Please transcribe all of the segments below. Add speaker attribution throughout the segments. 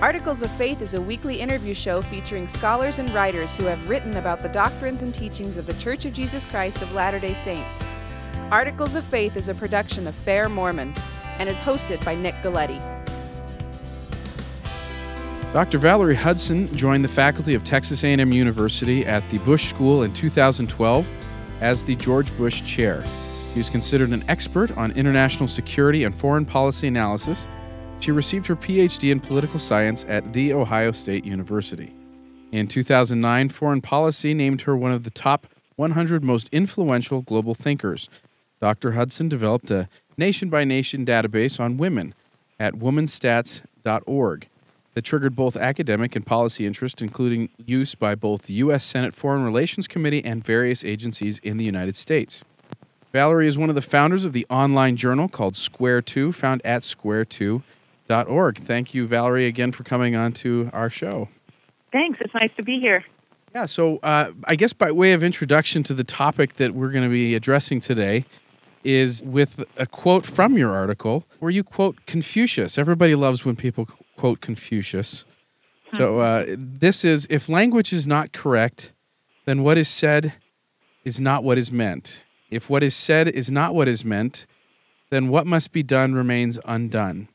Speaker 1: Articles of Faith is a weekly interview show featuring scholars and writers who have written about the doctrines and teachings of the Church of Jesus Christ of Latter day Saints. Articles of Faith is a production of Fair Mormon and is hosted by Nick Galieti.
Speaker 2: Dr. Valerie Hudson joined the faculty of Texas A&M University at the Bush School in 2012 as the George Bush Chair. He is considered an expert on international security and foreign policy analysis she received her PhD in political science at The Ohio State University. In 2009, Foreign Policy named her one of the top 100 most influential global thinkers. Dr. Hudson developed a nation by nation database on women at womenstats.org that triggered both academic and policy interest, including use by both the U.S. Senate Foreign Relations Committee and various agencies in the United States. Valerie is one of the founders of the online journal called Square 2, found at square2 org. Thank you, Valerie, again for coming on to our show.
Speaker 3: Thanks. It's nice to be here.
Speaker 2: Yeah, so uh, I guess by way of introduction to the topic that we're going to be addressing today is with a quote from your article where you quote Confucius. Everybody loves when people quote Confucius. So hmm. uh, this is if language is not correct, then what is said is not what is meant. If what is said is not what is meant, then what must be done remains undone.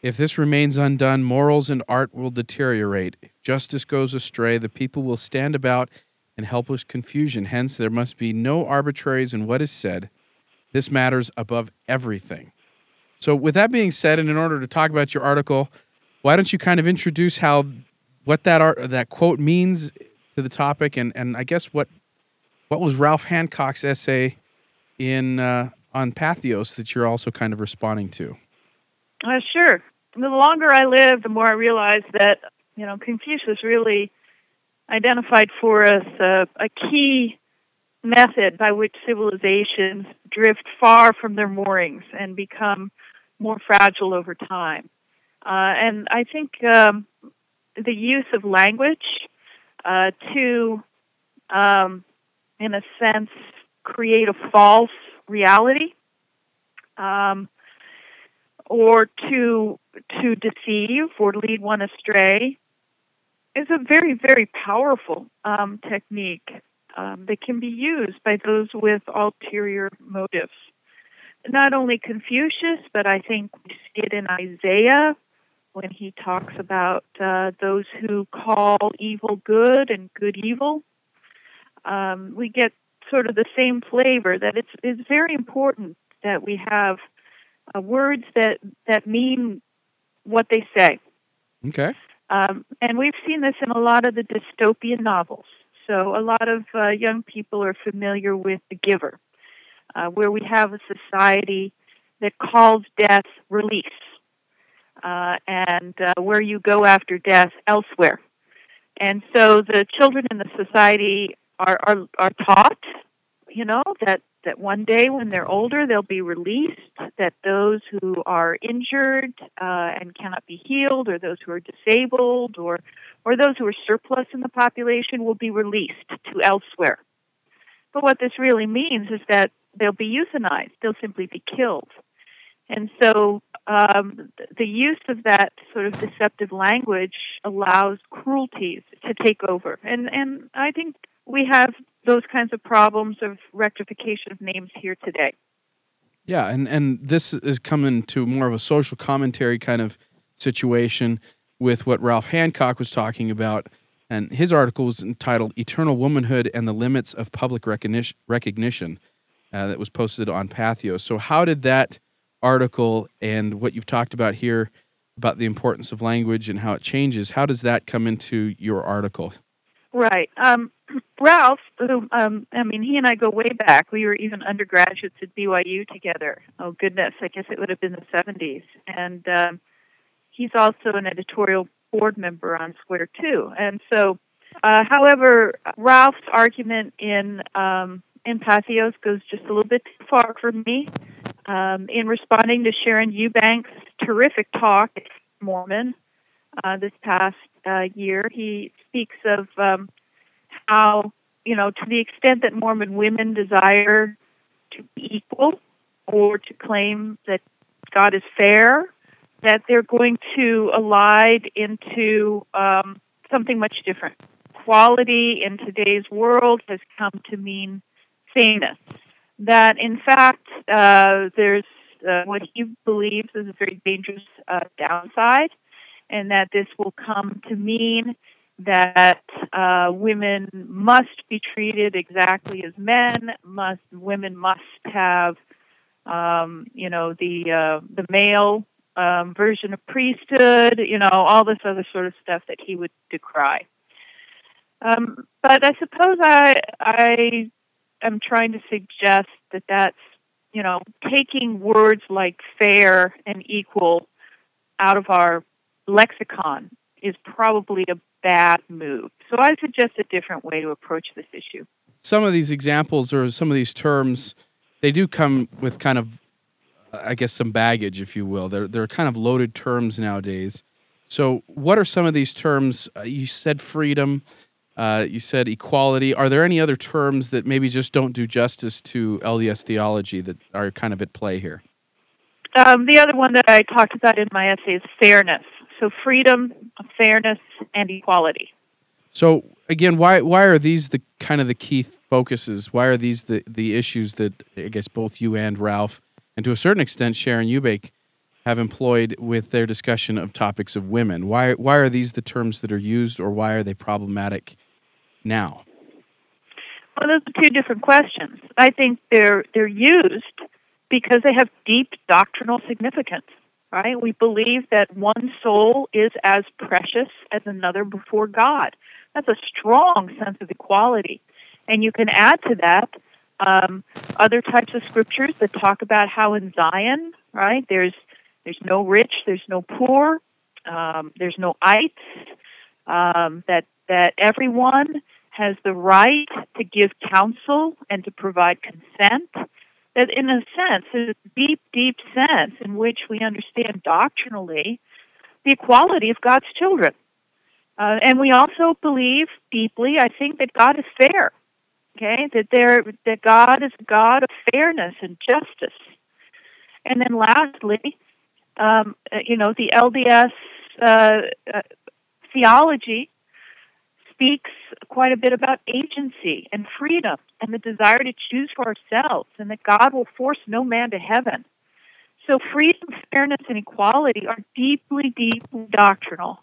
Speaker 2: If this remains undone, morals and art will deteriorate. If justice goes astray, the people will stand about in helpless confusion. Hence, there must be no arbitraries in what is said. This matters above everything. So, with that being said, and in order to talk about your article, why don't you kind of introduce how what that art, that quote means to the topic, and, and I guess what what was Ralph Hancock's essay in uh, on Patheos that you're also kind of responding to?
Speaker 3: Uh, sure. The longer I live, the more I realize that you know Confucius really identified for us a, a key method by which civilizations drift far from their moorings and become more fragile over time. Uh, and I think um, the use of language uh, to, um, in a sense, create a false reality um, or to to deceive or lead one astray is a very very powerful um, technique um, that can be used by those with ulterior motives. Not only Confucius, but I think we see it in Isaiah when he talks about uh, those who call evil good and good evil. Um, we get sort of the same flavor that it's, it's very important that we have uh, words that that mean what they say.
Speaker 2: Okay.
Speaker 3: Um, and we've seen this in a lot of the dystopian novels. So a lot of uh, young people are familiar with The Giver, uh, where we have a society that calls death release, uh, and uh, where you go after death elsewhere. And so the children in the society are, are, are taught, you know, that that one day when they're older they'll be released, that those who are injured uh, and cannot be healed, or those who are disabled, or or those who are surplus in the population will be released to elsewhere. But what this really means is that they'll be euthanized; they'll simply be killed. And so um, the use of that sort of deceptive language allows cruelties to take over. And and I think we have those kinds of problems of rectification of names here today.
Speaker 2: Yeah, and, and this is coming to more of a social commentary kind of situation with what Ralph Hancock was talking about. And his article was entitled Eternal Womanhood and the Limits of Public Recognition, uh, that was posted on Patheos. So, how did that article and what you've talked about here about the importance of language and how it changes, how does that come into your article?
Speaker 3: Right. Um, Ralph, who um, I mean, he and I go way back. We were even undergraduates at BYU together. Oh goodness, I guess it would have been the '70s. And um, he's also an editorial board member on Square Two. And so, uh, however, Ralph's argument in um, in Patheos goes just a little bit too far for me. Um, in responding to Sharon Eubank's terrific talk, at Mormon, uh, this past uh, year, he speaks of um, how, you know, to the extent that Mormon women desire to be equal or to claim that God is fair, that they're going to elide into um, something much different. Quality in today's world has come to mean sameness. That in fact, uh, there's uh, what he believes is a very dangerous uh, downside, and that this will come to mean that uh, women must be treated exactly as men. Must women must have, um, you know, the uh, the male um, version of priesthood. You know, all this other sort of stuff that he would decry. Um, but I suppose I I am trying to suggest that that's you know taking words like fair and equal out of our lexicon is probably a bad move. So I suggest a different way to approach this issue.
Speaker 2: Some of these examples or some of these terms, they do come with kind of, I guess, some baggage, if you will. They're they're kind of loaded terms nowadays. So, what are some of these terms? Uh, you said freedom. Uh, you said equality. Are there any other terms that maybe just don't do justice to LDS theology that are kind of at play here?
Speaker 3: Um, the other one that I talked about in my essay is fairness. So freedom, fairness, and equality.
Speaker 2: So again, why why are these the kind of the key focuses? Why are these the the issues that I guess both you and Ralph, and to a certain extent Sharon Eubank, have employed with their discussion of topics of women? Why why are these the terms that are used, or why are they problematic now?
Speaker 3: Well, those are two different questions. I think they're they're used because they have deep doctrinal significance right? We believe that one soul is as precious as another before God. That's a strong sense of equality. And you can add to that um, other types of scriptures that talk about how in Zion, right, there's there's no rich, there's no poor, um, there's no ites, um, that that everyone has the right to give counsel and to provide consent in a sense, a deep, deep sense in which we understand doctrinally the equality of God's children. Uh, and we also believe deeply, I think, that God is fair. Okay, that there that God is a God of fairness and justice. And then lastly, um, uh, you know, the LDS uh, uh, theology speaks quite a bit about agency and freedom and the desire to choose for ourselves, and that God will force no man to heaven. So, freedom, fairness, and equality are deeply, deeply doctrinal.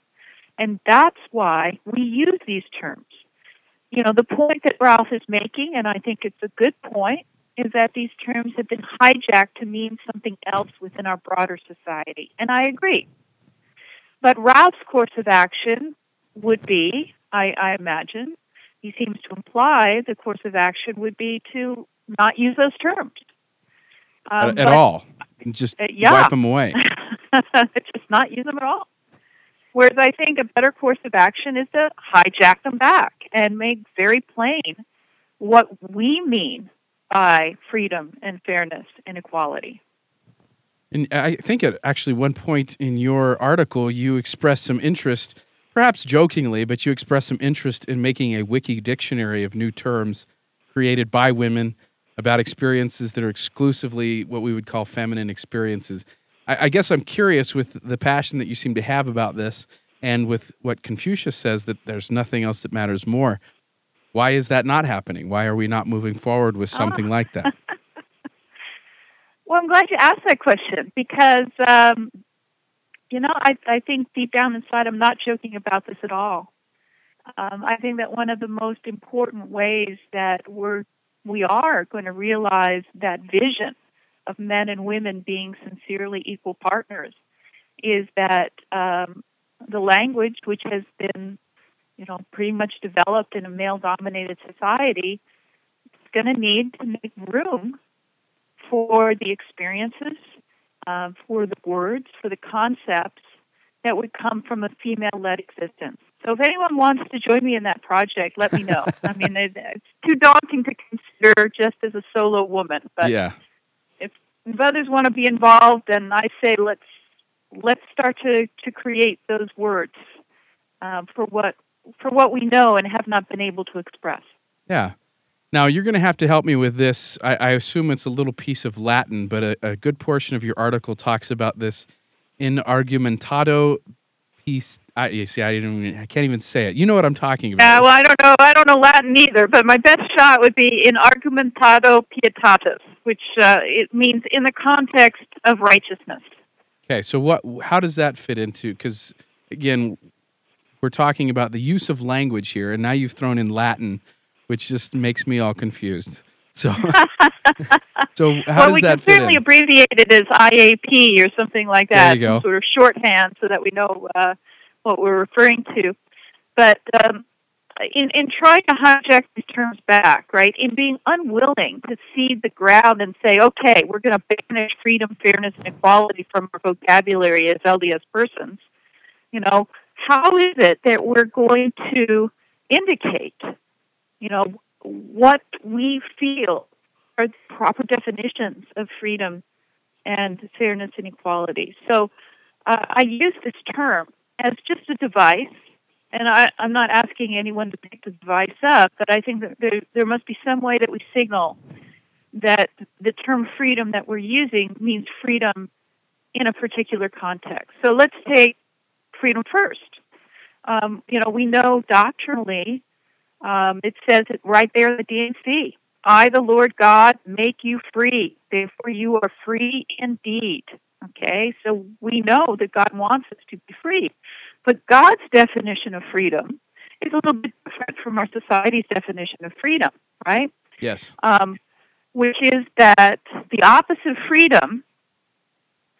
Speaker 3: And that's why we use these terms. You know, the point that Ralph is making, and I think it's a good point, is that these terms have been hijacked to mean something else within our broader society. And I agree. But Ralph's course of action would be I, I imagine, he seems to imply the course of action would be to not use those terms.
Speaker 2: Um, at, at all. Just uh, yeah. wipe them away.
Speaker 3: just not use them at all. Whereas I think a better course of action is to hijack them back and make very plain what we mean by freedom and fairness and equality.
Speaker 2: And I think at actually one point in your article, you expressed some interest perhaps jokingly, but you expressed some interest in making a wiki dictionary of new terms created by women about experiences that are exclusively what we would call feminine experiences. I, I, guess I'm curious with the passion that you seem to have about this and with what Confucius says that there's nothing else that matters more. Why is that not happening? Why are we not moving forward with something oh. like that?
Speaker 3: well, I'm glad you asked that question because um, you know, I, I think deep down inside, I'm not joking about this at all. Um, I think that one of the most important ways that we're we are going to realize that vision of men and women being sincerely equal partners is that um, the language, which has been, you know, pretty much developed in a male-dominated society, is going to need to make room for the experiences uh, for the words, for the concepts that would come from a female led existence. So if anyone wants to join me in that project, let me know. I mean, it's too daunting to consider just as a solo woman, but
Speaker 2: yeah.
Speaker 3: if, if others want to be involved, then I say let's let's start to, to create those words uh, for what for what we know and have not been able to express.
Speaker 2: Yeah. Now, you're going to have to help me with this. I, I assume it's a little piece of Latin, but a, a, good portion of your article talks about this in argumentado piece. I, you see, I didn't. Even, I can't even say it. You know what I'm talking about.
Speaker 3: Yeah, well, I don't know. I don't know Latin either, but my best shot would be in argumentado pietatis, which uh, it means in the context of righteousness.
Speaker 2: Okay, so what? How does that fit into? Because again, we're talking about the use of language here, and now you've thrown in Latin, which just makes me all confused. So, so how
Speaker 3: well,
Speaker 2: does
Speaker 3: we
Speaker 2: that
Speaker 3: can certainly
Speaker 2: in?
Speaker 3: abbreviate it as IAP or something like
Speaker 2: There
Speaker 3: that,
Speaker 2: you go.
Speaker 3: some sort of shorthand, so that we know uh, what we're referring to. But um, in in trying to hijack these terms back, right, in being unwilling to cede the ground and say, okay, we're going to banish freedom, fairness, and equality from our vocabulary as LDS persons, you know, how is it that we're going to indicate, you know, what we feel are the proper definitions of freedom and fairness and equality. So uh, I use this term as just a device, and I, I'm not asking anyone to pick the device up, but I think that there, there must be some way that we signal that the term freedom that we're using means freedom in a particular context. So let's take freedom first. Um, you know, we know doctrinally, um, it says it right there in the D&C. I, the Lord God, make you free. Therefore, you are free indeed. Okay, so we know that God wants us to be free. But God's definition of freedom is a little bit different from our society's definition of freedom, right?
Speaker 2: Yes.
Speaker 3: um, which is that the opposite of freedom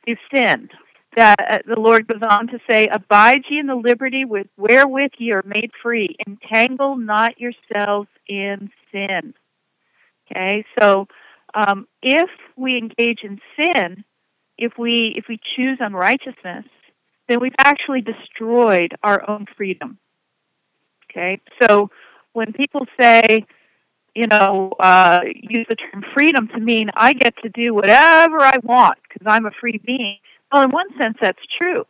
Speaker 3: is sin. That uh, the Lord goes on to say, "Abide ye in the liberty with wherewith ye are made free. Entangle not yourselves in sin." Okay, so um, if we engage in sin, if we if we choose unrighteousness, then we've actually destroyed our own freedom. Okay, so when people say, you know, uh, use the term freedom to mean I get to do whatever I want because I'm a free being. Well, in one sense, that's true.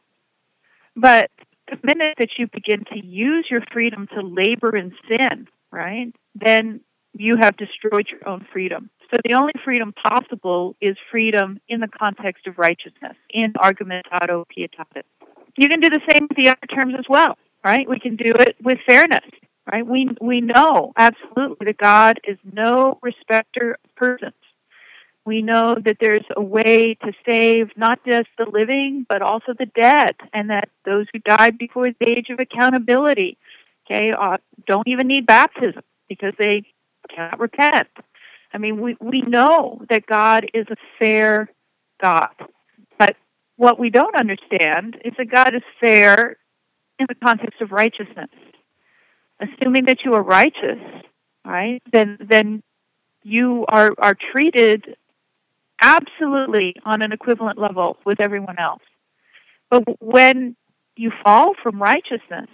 Speaker 3: But the minute that you begin to use your freedom to labor in sin, right, then you have destroyed your own freedom. So the only freedom possible is freedom in the context of righteousness, in argumentado pietatis. You can do the same with the other terms as well, right? We can do it with fairness right? We we know absolutely that God is no respecter of persons. We know that there's a way to save not just the living but also the dead, and that those who died before the age of accountability, okay, uh, don't even need baptism because they cannot repent. I mean, we we know that God is a fair God, but what we don't understand is that God is fair in the context of righteousness assuming that you are righteous, right, then then you are are treated absolutely on an equivalent level with everyone else. But when you fall from righteousness,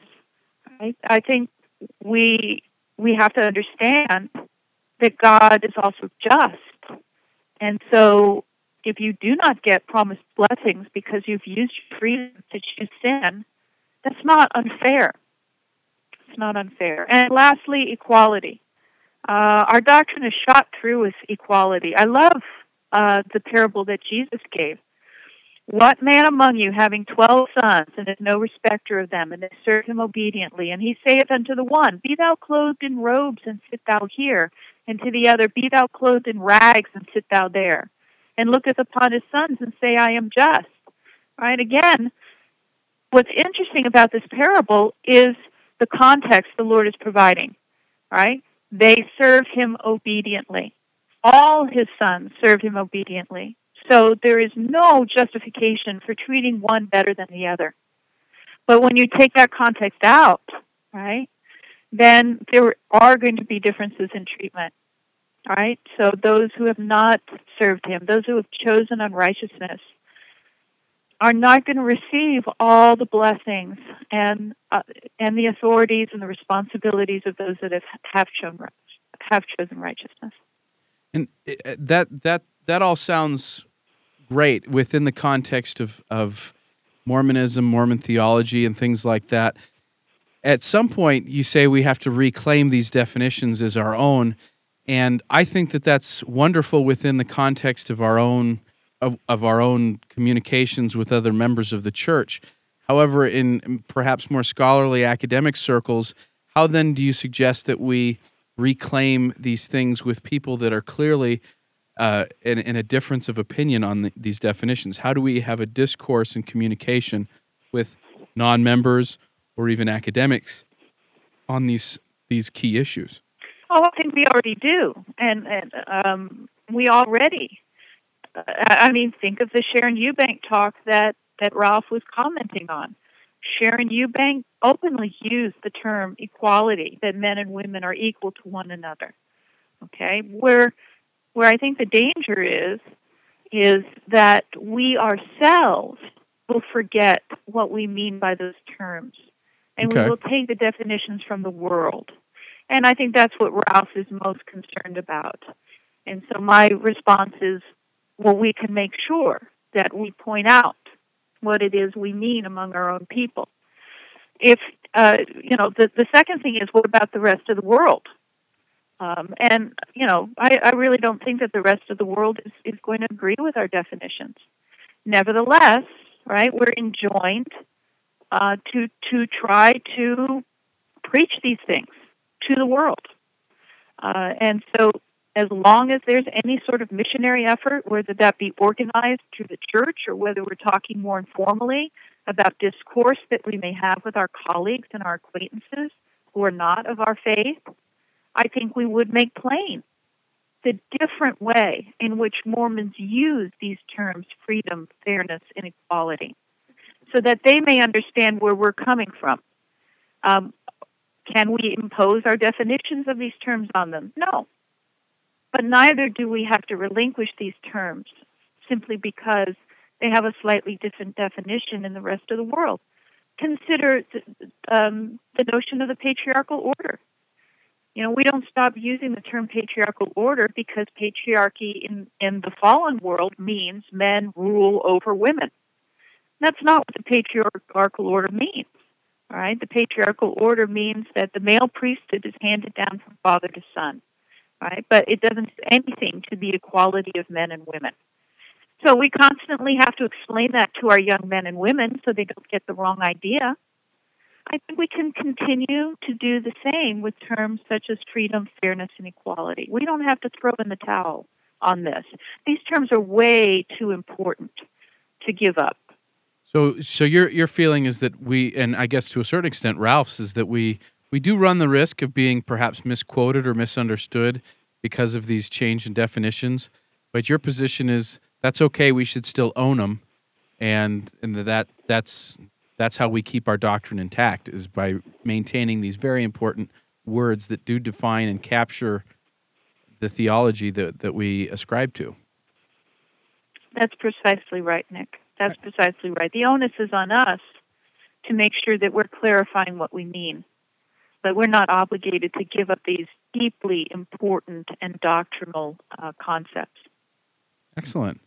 Speaker 3: right, I think we we have to understand that God is also just. And so if you do not get promised blessings because you've used your freedom to choose sin, that's not unfair. It's not unfair. And lastly, equality. Uh, our doctrine is shot through with equality. I love uh, the parable that Jesus gave. What man among you, having twelve sons, and is no respecter of them, and they serve him obediently? And he saith unto the one, Be thou clothed in robes, and sit thou here. And to the other, Be thou clothed in rags, and sit thou there. And looketh upon his sons, and say, I am just. Right? Again, what's interesting about this parable is the context the Lord is providing. Right? They serve him obediently. All his sons served him obediently. So there is no justification for treating one better than the other. But when you take that context out, right, then there are going to be differences in treatment. Right? So those who have not served him, those who have chosen unrighteousness, are not going to receive all the blessings and uh, and the authorities and the responsibilities of those that have have shown have chosen righteousness.
Speaker 2: And uh, that that that all sounds great within the context of of Mormonism, Mormon theology, and things like that. At some point, you say we have to reclaim these definitions as our own, and I think that that's wonderful within the context of our own of, of our own communications with other members of the church. However, in perhaps more scholarly academic circles, how then do you suggest that we reclaim these things with people that are clearly uh, in, in, a difference of opinion on the, these definitions? How do we have a discourse and communication with non members or even academics on these, these key issues?
Speaker 3: Oh, I think we already do. And, and um, we already, uh, I mean, think of the Sharon Eubank talk that, that Ralph was commenting on. Sharon Eubank openly used the term equality, that men and women are equal to one another. Okay? Where, where I think the danger is, is that we ourselves will forget what we mean by those terms. And okay. we will take the definitions from the world. And I think that's what Ralph is most concerned about. And so my response is well, we can make sure that we point out what it is we mean among our own people. If, uh, you know, the, the second thing is what about the rest of the world? Um, and, you know, I, I really don't think that the rest of the world is, is going to agree with our definitions. Nevertheless, right, we're enjoined uh, to, to try to preach these things to the world. Uh, and so as long as there's any sort of missionary effort, whether that be organized through the church or whether we're talking more informally about discourse that we may have with our colleagues and our acquaintances who are not of our faith, I think we would make plain the different way in which Mormons use these terms freedom, fairness, and equality so that they may understand where we're coming from. Um, can we impose our definitions of these terms on them? No. But neither do we have to relinquish these terms simply because they have a slightly different definition in the rest of the world. Consider the, um, the notion of the patriarchal order. You know, we don't stop using the term patriarchal order because patriarchy in, in the fallen world means men rule over women. That's not what the patriarchal order means. Right, the patriarchal order means that the male priesthood is handed down from father to son right? But it doesn't do anything to the equality of men and women. So we constantly have to explain that to our young men and women so they don't get the wrong idea. I think we can continue to do the same with terms such as freedom, fairness, and equality. We don't have to throw in the towel on this. These terms are way too important to give up.
Speaker 2: So, so your your feeling is that we, and I guess to a certain extent, Ralph's is that we we do run the risk of being perhaps misquoted or misunderstood because of these change in definitions. But your position is that's okay. We should still own them, and and that that's that's how we keep our doctrine intact is by maintaining these very important words that do define and capture the theology that that we ascribe to.
Speaker 3: That's precisely right, Nick. That's precisely right. The onus is on us to make sure that we're clarifying what we mean but we're not obligated to give up these deeply important and doctrinal uh, concepts.
Speaker 2: Excellent.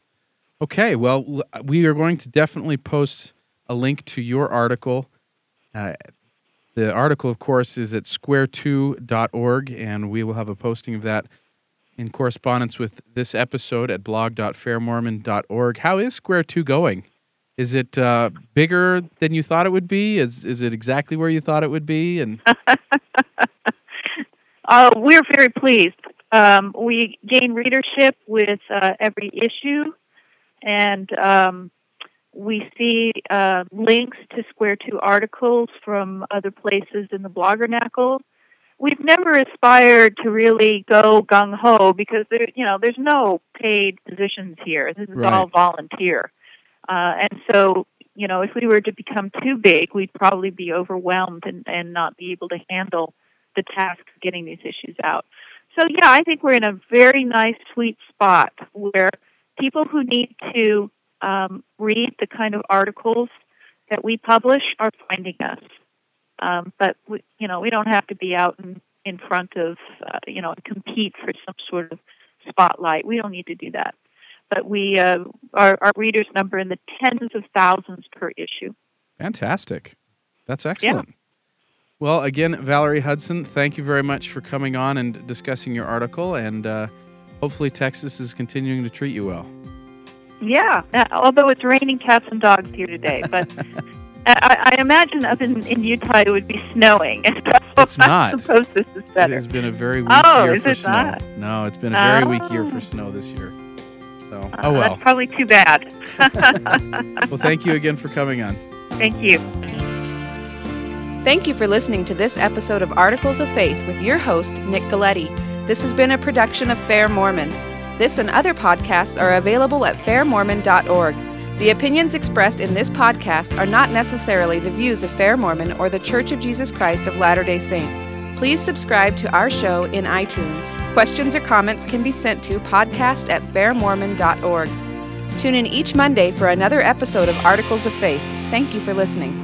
Speaker 2: Okay, well, we are going to definitely post a link to your article. Uh, the article, of course, is at square2.org, and we will have a posting of that in correspondence with this episode at blog.fairmormon.org. How is Square 2 going? Is it uh, bigger than you thought it would be? Is is it exactly where you thought it would be? And
Speaker 3: uh, we're very pleased. Um, we gain readership with uh, every issue, and um, we see uh, links to Square Two articles from other places in the Bloggernacle. We've never aspired to really go gung ho because there, you know, there's no paid positions here. This is right. all volunteer. Uh, and so, you know, if we were to become too big, we'd probably be overwhelmed and, and not be able to handle the task of getting these issues out. So, yeah, I think we're in a very nice, sweet spot where people who need to um, read the kind of articles that we publish are finding us. Um, but we, you know, we don't have to be out in, in front of uh, you know compete for some sort of spotlight. We don't need to do that but we uh, our, our readers number in the tens of thousands per issue.
Speaker 2: Fantastic. That's excellent. Yeah. Well, again, Valerie Hudson, thank you very much for coming on and discussing your article, and uh, hopefully Texas is continuing to treat you well.
Speaker 3: Yeah, uh, although it's raining cats and dogs here today, but I, I imagine up in, in Utah it would be snowing.
Speaker 2: It's not.
Speaker 3: I suppose this is
Speaker 2: It has been a very weak
Speaker 3: Oh,
Speaker 2: year
Speaker 3: is
Speaker 2: for
Speaker 3: it
Speaker 2: snow.
Speaker 3: not?
Speaker 2: No, it's been a very weak year
Speaker 3: Oh.
Speaker 2: for snow this year. So,
Speaker 3: Uh,
Speaker 2: oh well.
Speaker 3: That's probably too bad.
Speaker 2: Well, thank you again for coming on.
Speaker 3: Thank you.
Speaker 1: Thank you for listening to this episode of Articles of Faith with your host, Nick Galieti. This has been a production of Fair Mormon. This and other podcasts are available at fairmormon.org. The opinions expressed in this podcast are not necessarily the views of Fair Mormon or the Church of Jesus Christ of Latter day Saints. Please subscribe to our show in iTunes. Questions or comments can be sent to podcast at fairmormon.org. Tune in each Monday for another episode of Articles of Faith. Thank you for listening.